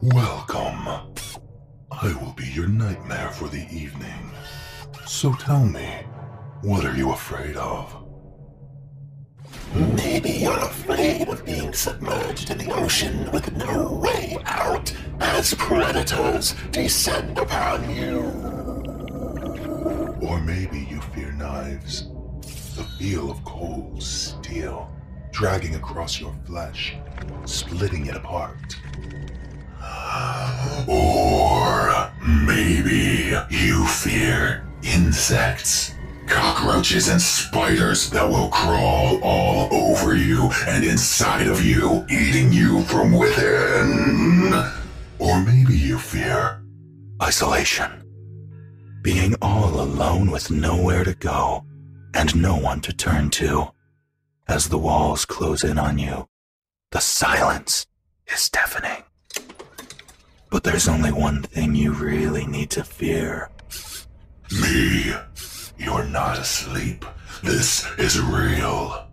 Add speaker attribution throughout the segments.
Speaker 1: Welcome. I will be your nightmare for the evening. So tell me, what are you afraid of?
Speaker 2: Maybe you're afraid of being submerged in the ocean with no way out as predators descend upon you.
Speaker 1: Or maybe you fear knives. The feel of cold steel dragging across your flesh, splitting it apart. Or maybe you fear insects. Cockroaches and spiders that will crawl all over you and inside of you, eating you from within. Or maybe you fear isolation. Being all alone with nowhere to go and no one to turn to. As the walls close in on you, the silence is deafening. But there's only one thing you really need to fear. Me. You're not asleep. This is real.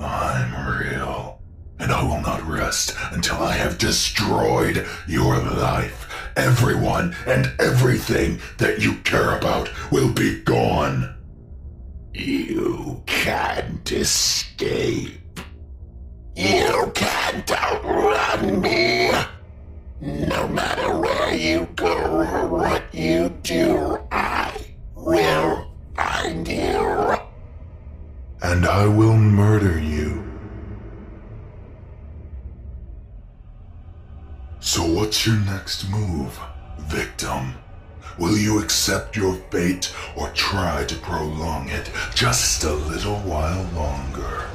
Speaker 1: I'm real. And I will not rest until I have destroyed your life. Everyone and everything that you care about will be gone.
Speaker 2: You can't escape. You can't outrun me. No matter where you go or what you do, I will find you.
Speaker 1: And I will murder you. So what's your next move, victim? Will you accept your fate or try to prolong it just a little while longer?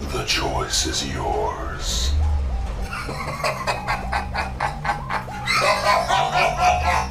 Speaker 1: The choice is yours.